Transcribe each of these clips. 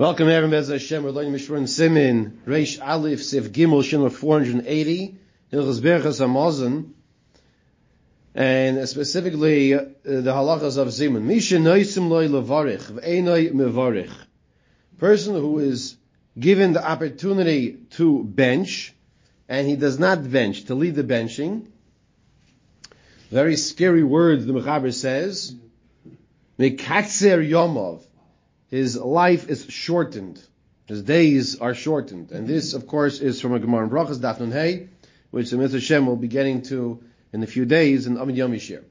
Welcome, everyone. Bez Hashem. We're learning Mishran Simin, Reish Aleph, Sif Gimel, Shin 480, Hilchas Berachas Hamazon, and specifically uh, the halachas of Zimun. Misha noisim loy levarich, v'einoi mevarich. Person who is given the opportunity to bench, and he does not bench, to lead the benching. Very scary words the Mechaber says. Mekatzer Yomov his life is shortened. His days are shortened. And this, of course, is from a Gemara in Brachas, Daf Nun Hey, which the Mr. Shem will be getting to in a few days in Amid Yom Yishir.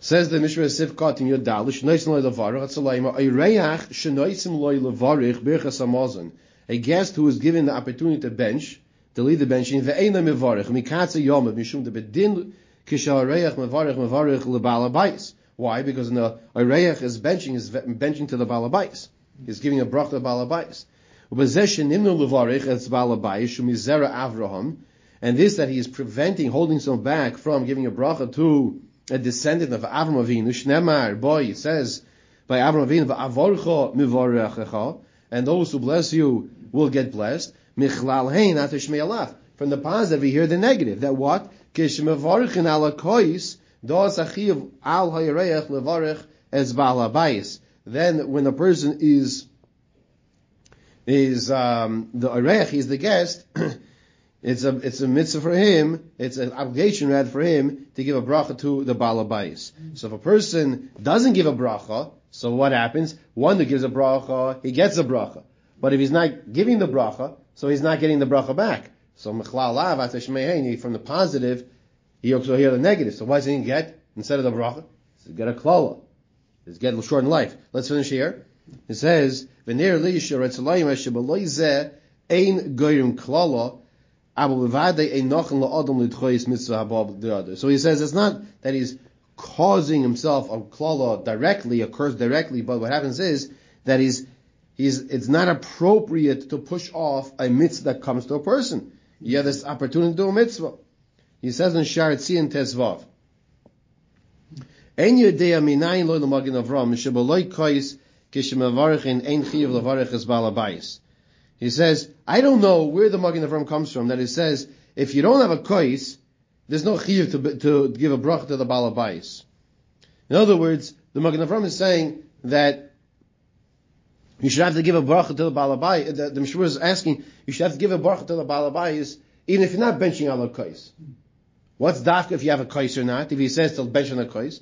Says the Mishra Sifkat in Yodal, Shnoisim loy levarich, Atzalayim, Eireach shnoisim loy levarich, birchas amazon. A guest who is given the opportunity to bench, to lead the benching, ve'eina mevarich, mikatza yomav, mishum the bedin, kishareach mevarich, mevarich lebala bais. Why? Because in the Oreach is benching, is benching to the Balabais. He's giving a brach to the Balabais. Avraham, and this that he is preventing, holding some back from giving a bracha to a descendant of Avram Avinu, Shnemar, boy, it says by Avram Avinu, and those who bless you will get blessed. Michlal hein From the positive, we hear the negative. That what? Kishmevarchin ala kois, al levarich. Then, when a person is is um, the arech, is the guest. it's a it's a mitzvah for him. It's an obligation rather for him to give a bracha to the balabais. So if a person doesn't give a bracha, so what happens? One who gives a bracha, he gets a bracha. But if he's not giving the bracha, so he's not getting the bracha back. So from the positive, he also hear the negative. So why does he get instead of the bracha? He's get a klala. He's getting short in life. Let's finish here. It says, "V'ner liisha retzalayim eshebeloy zeh ein goyim klala." So he says it's not that he's causing himself a klala directly, a curse directly, but what happens is that he's, he's, it's not appropriate to push off a mitzvah that comes to a person. You have this opportunity to do a mitzvah. He says in Sharet Tzion Tezvav, Ein yodea minayin lo lemagin avram, mishabaloi kois kishemavarichin ein chiv levarich es balabayis. He says, I don't know where the Magen Avram comes from, that it says, if you don't have a kois, there's no chiv to, to give a brach to the balabais. In other words, the Magen Avram is saying that you should have to give a bracha to the balabai. The, the Mishra is asking, you should have to give a bracha to the balabais, even if you're not benching ala kois. What's dafka if you have a kais or not? If he says to bench on a kais,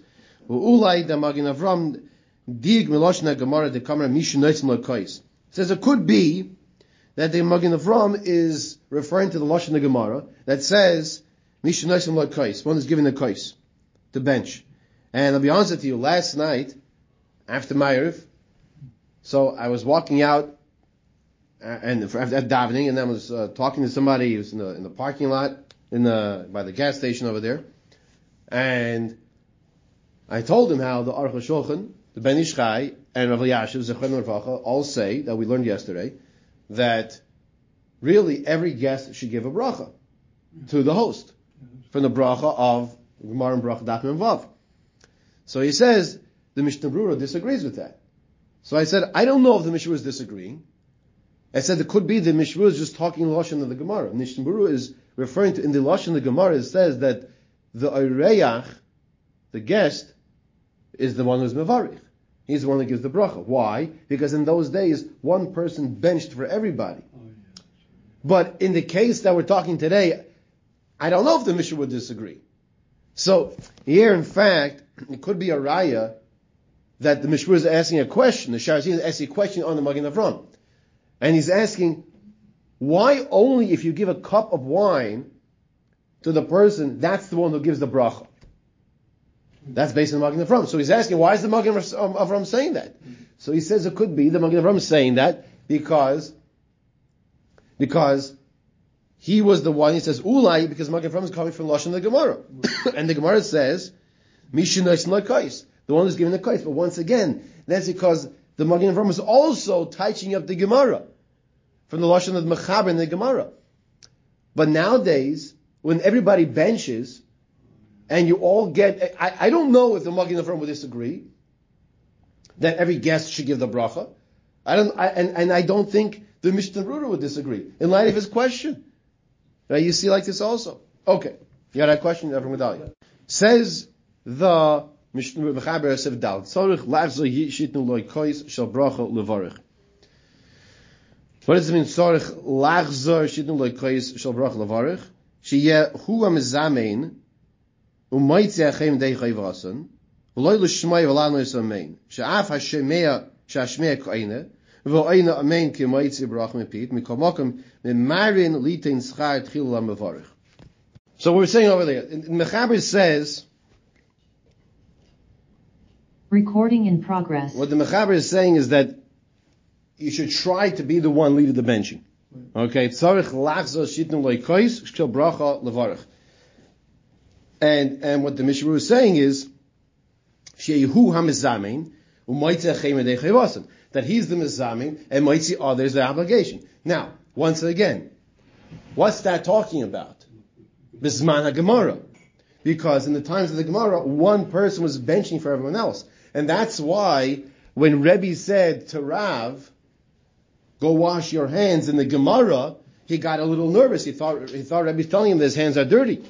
ulai the magin avram dig miloshna gemara de kamera mishu noisim kais. Says it could be that the magin of avram is referring to the lashon the gemara that says mishu noisim kais. One is given a kais to bench. And I'll be honest with you, last night after Ma'ariv, so I was walking out uh, and after davening, and I was uh, talking to somebody who was in the, in the parking lot in the by the gas station over there, and I told him how the Aruch HaShulchan, the Ben Ish Chai, and Rav Yashiv Zechron Ravacha all say that we learned yesterday that really every guest should give a bracha to the host from the bracha of Gemara and Bracha Dachim Vav. So he says the Mishnah Brura disagrees with that. So I said I don't know if the Mishnah is disagreeing. I said it could be the Mishnah is just talking lashon of the Gemara. Mishnah Brura is referring to in the Lashon the Gemara it says that the Oreach, the guest, is the one who's Mevarich. He's the one that gives the bracha. Why? Because in those days, one person benched for everybody. Oh, but in the case that we're talking today, I don't know if the Mishnah would disagree. So here, in fact, it could be a raya that the Mishra is asking a question. The Sharazin is asking a question on the Magen Avram, and he's asking, why only if you give a cup of wine to the person, that's the one who gives the bracha? That's based on the Magen Avram. So he's asking, why is the Magen Avram saying that? So he says it could be the Magen Avram saying that because, because he was the one, he says, Ulai, because Magen Avram is coming from Lashon the Gemara. and the Gemara says, Mishin the one who's giving the kais. But once again, that's because the Magen Avram is also touching up the Gemara from the Lashon of Mechaber in the Gemara. But nowadays, when everybody benches, and you all get, I, I don't know if the Magen Avram would disagree, that every guest should give the bracha, I don't, I, and, and I don't think the Mishnah Brura would disagree in light of his question. Right? You see like this also. Okay. You got a question from Medalia. Says the Mishnah Mechaber Sev Dal. Tzorich lachzo yishitnu loy kois shal bracha levarich. What does it mean? Tzorich lachzo yishitnu loy kois shal bracha levarich. Sheyeh hu achem dei v'loy l'shmai v'lan loy samein. She'af ha-shemea she'ashmea koine amein ki brach mepit mikomokim mimarin litin schar tchil So we're saying over there, Mechaber says, Recording in progress. What the Mechaber is saying is that you should try to be the one leading the benching. Okay, tzarich lachzo shitnu leikois shel bracha levarich. And and what the Mishnah is saying is sheyehu hamizamin umaytzeh chayim that he's the mizamin and see others the obligation. Now, once again, what's that talking about? Bisman Gemara. Because in the times of the Gemara, one person was benching for everyone else. And that's why when Rebbe said to Rav, go wash your hands in the Gemara, he got a little nervous. He thought, he thought Rebbe's telling him that his hands are dirty.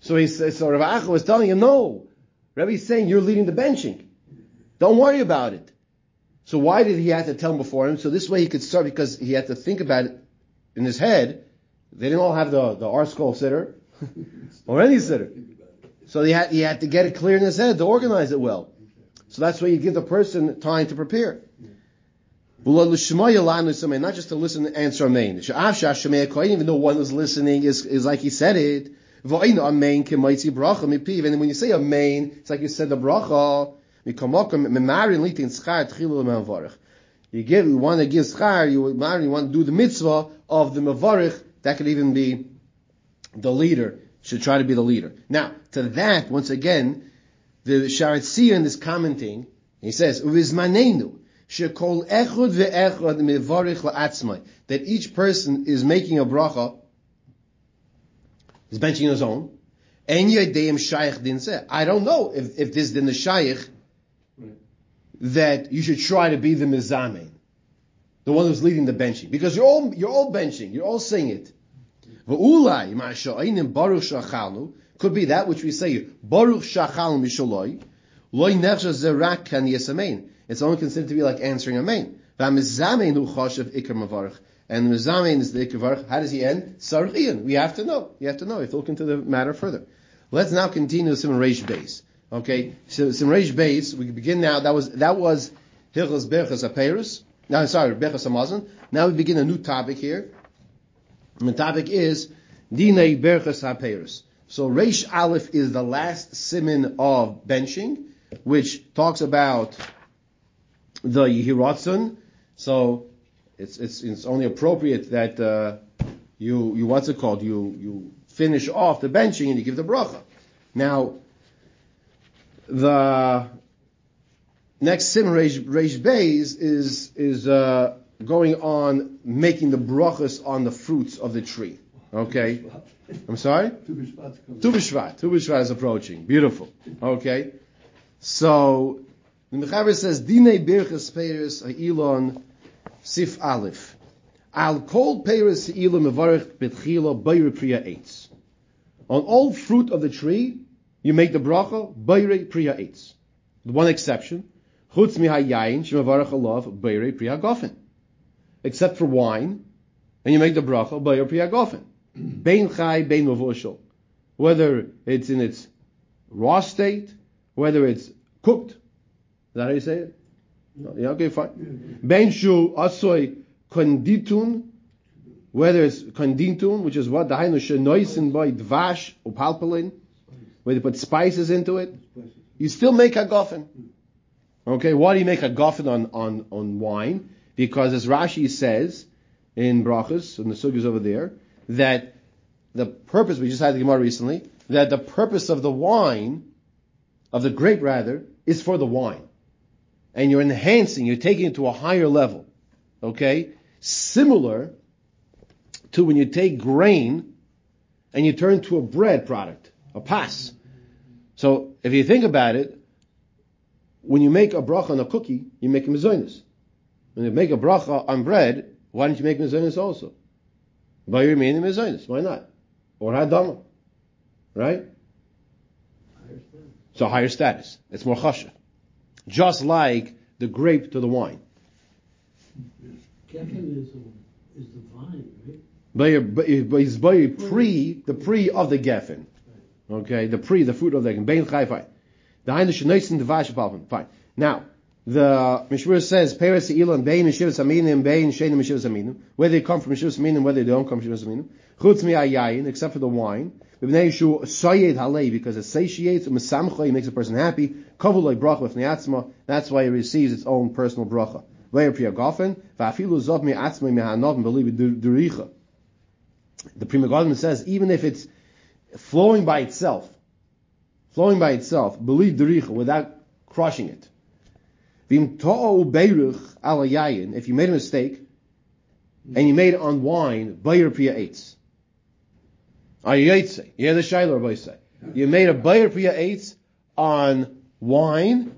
So he said, so Rav Acha was telling him, no. Rebbe's saying you're leading the benching. Don't worry about it. So why did he have to tell him before him? So this way he could start because he had to think about it in his head. They didn't all have the, the ArtScroll siddur or any siddur. So he had, he had to get it clear in his head to organize it well. So that's why you give the person time to prepare. Not just to listen and answer amen. Even though one is listening is, is like he said it. And when you say amen, it's like you said the bracha. You give, you want to give schar, you, you want to do the mitzvah of the mavarich, that could even be the leader, should try to be the leader. Now, to that, once again, the Sharetzion is commenting, he says, Uvizmanenu, shekol mevarich la'atzmai, that each person is making a bracha, is benching his own, and yadeim shaykh din I don't know if, if this din the shaykh, that you should try to be the mizamein, the one who's leading the benching, because you're all, you're all benching, you're all saying it. V'ulai baruch shachalnu, could be that which we say, Baruch Shachal Mishaloi, Loi Nefsha Zerak Kan Yesamein. It's only considered to be like answering a main. And mizamein is the mavarach. How does he end? Sarchian. We have to know. You have to know. You have to look into the matter further. Let's now continue Simon Reish base. Okay, so Simon Reish. We begin now. That was that was Hilchas Berchas Apeirus. Now, sorry, Berchas Amazon. Now we begin a new topic here. The topic is Dinei Berchas Apeirus. So Reish Aleph is the last simin of benching, which talks about the Yehiratzun. So it's, it's, it's only appropriate that, uh, you, you, what's it called? You, you finish off the benching and you give the bracha. Now, the next sim Reish, Reish Beis is, is, uh, going on making the brachas on the fruits of the tree. Okay? I'm sorry? Tu B'Shvat. Tu B'Shvat is approaching. Beautiful. Okay? So, the Mechaber says, Dine Birchas Peiris Ha'ilon Sif Aleph. Al kol Peiris Ha'ilon Mevarech Betchila Bayre Priya Eitz. On all fruit of the tree, you make the bracha, Bayre Priya Eitz. The one exception, Chutz Mi HaYayin Shemavarech Alav Bayre Priya Gofen. Except for wine, and you make the bracha, Bayre Priya Gofen. Bein chai, bein mavushal. Whether it's in its raw state, whether it's cooked. That how you say it? Yeah, okay, fine. Bein shu asoy konditun, whether it's konditun, which is what? the Dahainu shenoisin by dvash upalpalin, where they put spices into it. You still make a goffin. Okay, why do you make a goffin on, on, on wine? Because as Rashi says in Brachas, and the sugyas over there, that the purpose, we just had the Gemara recently, that the purpose of the wine, of the grape rather, is for the wine. And you're enhancing, you're taking it to a higher level. Okay? Similar to when you take grain and you turn to a bread product, a pas. So if you think about it, when you make a bracha on a cookie, you make a mezainis. When you make a bracha on bread, why don't you make mezainis also? By your meaning mezainis, why not? Or hadama, right? So higher status. It's more chashav. Just like the grape to the wine. Geffen is, is the vine, right? Bayer, but he's bayer pre, the pre of the geffen. Okay, the pre, the fruit of the geffen. Bein chai, fine. The eine shneisen the vash fine. Now, the Mishmur says, Peres Elon, Bein Mishivas Aminim, Bein Shein Mishivas Aminim, whether they come from Mishivas Aminim, whether they don't come from Mishivas Aminim, Chutz mi except for the wine, B'bnei Yishu Sayed Halei, because it satiates, Mesamcha, it makes a person happy, Kavuloi Bracha Neatzma, that's why it receives its own personal bracha. Ve'er Priya Gofen, Va'afilu Zov mi Atzma mi Ha'anov, Believe Duricha. The Prima Godman says, even if it's flowing by itself, flowing by itself, believe Duricha, without crushing it. Vim to'o beiruch ala yayin, if you made a mistake, and you made it on wine, bayer priya eitz. Ayaytse, yeah, the Shiloh boy say. You made a bayer priya eitz on wine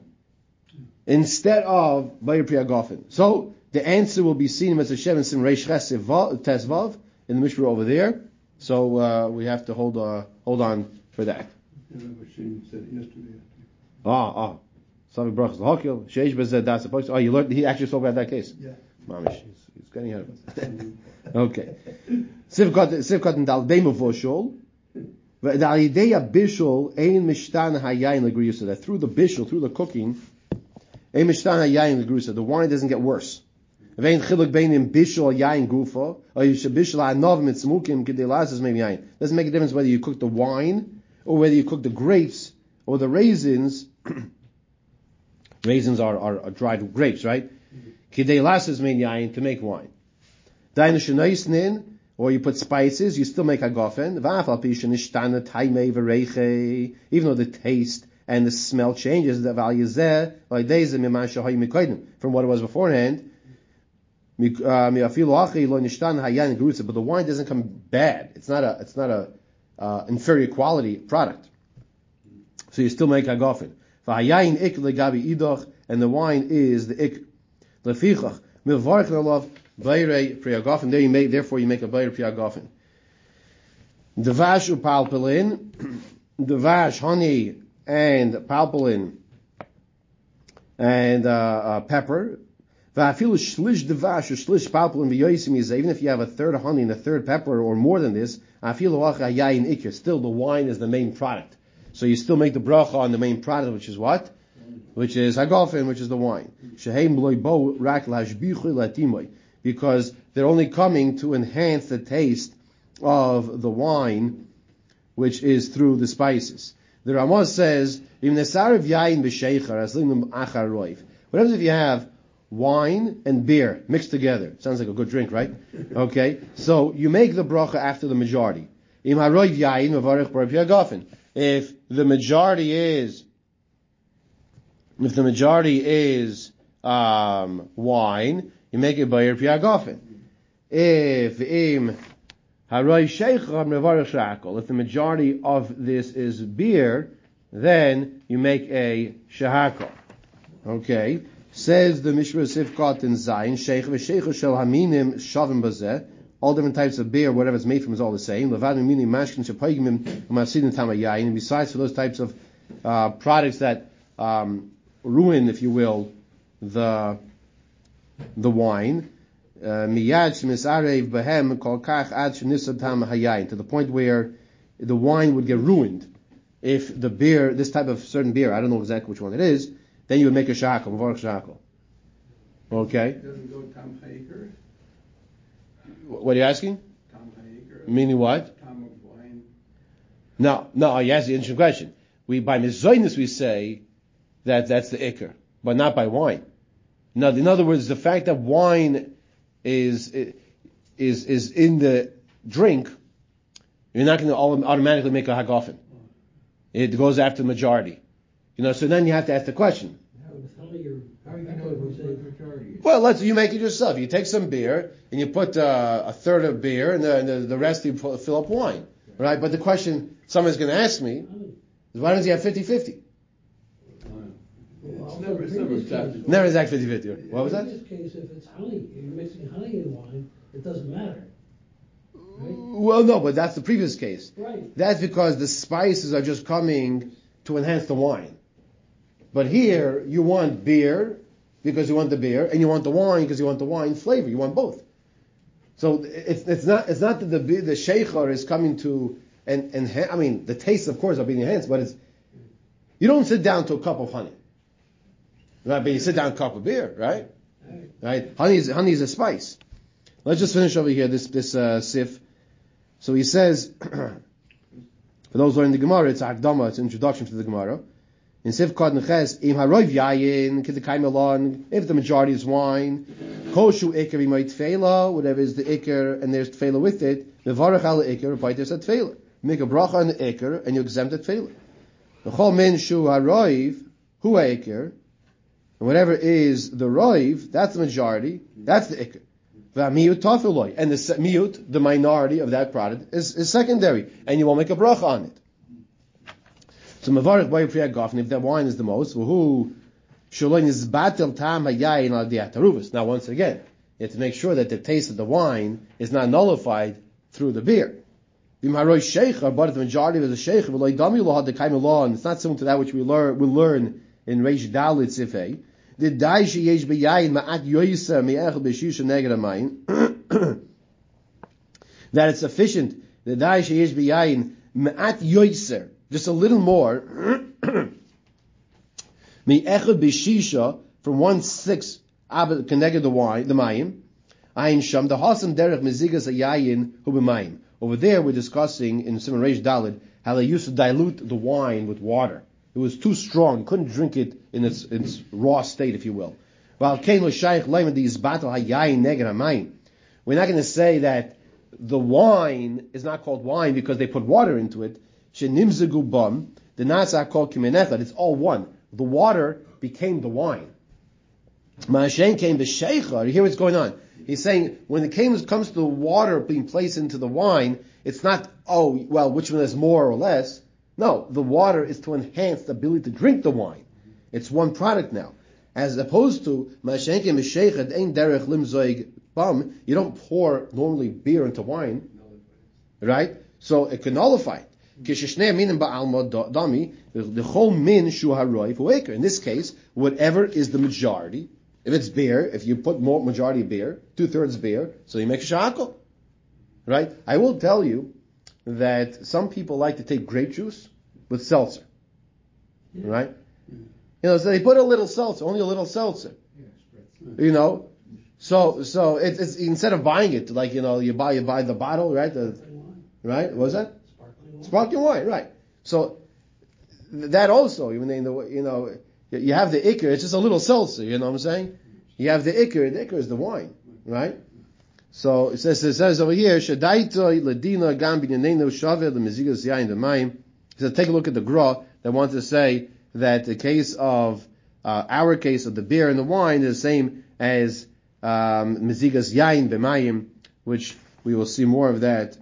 instead of bayer priya gofen. So, the answer will be seen in. Shem and Sim Reish Tesvav, in the Mishra over there. So, uh, we have to hold, uh, hold on for that. Yeah, what Shane said yesterday. Ah, ah. Savi Brachas L'Hokil, Sheish Bezeh Das Apox. Oh, you learned, he actually spoke about that case. Yeah. Mamish, he's, he's getting ahead of us. okay. Sivkot, Sivkot and Dal Demo Voshol. The Alideya Bishol, Ein Mishtan Hayayin Legrusa. That through the Bishol, through the cooking, Ein Mishtan Hayayin Legrusa. The wine doesn't get worse. Vein Chiluk Beinim Bishol Yayin Gufa, or you should Bishol Anov Mitzmukim Kedelas maybe Yayin. Doesn't make a difference whether you cook the wine, or whether you cook the grapes, or the raisins, Raisins are, are, are dried grapes, right? Kidei lasses mean yain to make wine. Or you put spices, you still make agafen. V'afal pishin ishtana taimei v'reiche, even though the taste and the smell changes, the value is there, from what it was beforehand. Uh, But the wine doesn't come bad. It's not a, it's not a, uh, inferior quality product. So you still make a agafen. V'hayayin ik legabi idoch, and the wine is the ik. Lefichach, milvarch lalav, bayre priyagofen. There you make, therefore you make a bayre priyagofen. Devash upalpelin, devash, honey, and palpelin, and uh, uh, pepper. Va'afilu shlish devash or shlish palpelin v'yoisim is even if you have a third honey and a third pepper or more than this, afilu acha yayin ikir. Still, the wine is the main product. So you still make the bracha on the main product, which is what? Which is hagofen, which is the wine. Because they're only coming to enhance the taste of the wine, which is through the spices. The Ramah says, What happens if you have wine and beer mixed together? Sounds like a good drink, right? Okay. So you make the bracha after the majority if the majority is if the majority is um, wine, you make it bayer piagofen. If im if the majority of this is beer, then you make a shahakol. Okay. Says the Mishra Sifkat in Zayin, Sheikh v'Sheikh shel haminim shavim bazeh, all different types of beer, whatever it's made from, is all the same. Besides for those types of uh, products that um, ruin, if you will, the the wine, uh, to the point where the wine would get ruined if the beer, this type of certain beer, I don't know exactly which one it is, then you would make a shackle, shackle. Okay. Doesn't go Hager, What are you asking? Meaning what? Tom of wine. No, no, you asked the interesting question. We, by mizoinus we say that that's the ikr, but not by wine. Now, in other words, the fact that wine is, is, is in the drink, you're not going to automatically make a hagofen. It goes after the majority. You know, so then you have to ask the question. How, how your, How do you know it was the majority? Well, let's you make it yourself. You take some beer and you put uh, a third of beer, and the, and the, the rest you put, fill up wine, right? But the question someone's going to ask me is, why does he have 50-50? Well, It's never, it's never exactly. case- Never exact 50-50. What was that? In that? this case, if it's honey, you're mixing honey in wine, it doesn't matter. Right? Well, no, but that's the previous case. Right. That's because the spices are just coming to enhance the wine. But here, you want beer because you want the beer, and you want the wine because you want the wine flavor. You want both. So it's, it's not it's not that the the sheikhar is coming to and and I mean the taste of course are being enhanced, but it's you don't sit down to a cup of honey, right? But you sit down a cup of beer, right? Right. Honey is honey is a spice. Let's just finish over here this this uh, sif. So he says, for those learning the Gemara, it's Akdama, it's introduction to the Gemara. In Sif Kod Neches, Im Yayin, if the majority is wine, Koshu Iker Imay Tfela, whatever is the Iker, and there's Tfela with it, Mevarach Ala Iker, Paitis at Tfela. Make a bracha on the Iker, and you exempt the Tfela. The Chol Min Shu Haroiv, Hu Iker, and whatever is the Roiv, that's the majority, that's the Iker. And the miyut, the minority of that product, is, is secondary. And you won't make a bracha on it. So mavarich by priya gofen, if that wine is the most, who shalom is batel tam hayayin al diataruvus. Now once again, you have to make sure that the taste of the wine is not nullified through the beer. V'imharoi sheikha, but if the majority of the sheikha, v'loi dami had the kaim law, and it's not similar to that which we learn, we learn in Reish Dalit Sifei. The dai sheyesh beyayin ma'at yoyisa mi'echel b'shisha neged. That it's sufficient. The dai sheyesh beyayin ma'at yoyser, just a little more. Mi'echel b'shisha, from one abed connected the wine, the mayim. Ayin sham, the hasam derech mezigas hayayin hu b'mayim. Over there we're discussing in Simon Reish Dalit how they used to dilute the wine with water. It was too strong. Couldn't drink it in its, its raw state, if you will. We're not going to say that the wine is not called wine because they put water into it. Shenimzegu bum, the nasa called kimenechad. It's all one. The water became the wine. Ma'ashen came the sheicha. You hear what's going on? He's saying when it came, comes to the water being placed into the wine, it's not, oh, well, which one is more or less. No, the water is to enhance the ability to drink the wine. It's one product now. As opposed to Mashenke Meshechet Ein Derech Limzoig Bum, you don't pour normally beer into wine, right? So it can nullify it. Kishishnei minim ba'alma dami, the whole min shu haroy fueker. In this case, whatever is the majority, if it's beer, if you put more majority beer, two thirds beer, so you make a shakal. Right? I will tell you that some people like to take grape juice with seltzer. Right? You know, so they put a little seltzer, only a little seltzer. You know? So, so it's, it's, instead of buying it, like, you know, you buy, you buy the bottle, right? The, right? What was that? Sparkling wine. Right. So, that also, even in the, you know, you- have the ikr, it's just a little seltzer, you know what I'm saying? You have the ikr, the ikr is the wine, right? So, it says, it says over here, Shadaito ledina gam binyanenu shaveh lemezigas yain demayim. He said, take a look at the gra that wants to say that the case of, uh, our case of the beer and the wine is the same as, um, mezigas yain b'mayim, which we will see more of that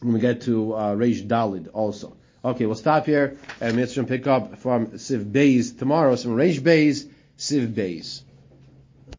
when we get to uh, Reish Dalid also. Okay, we'll stop here and Mitzvah pick up from Siv Beis tomorrow, some Reish Beis, Siv Beis.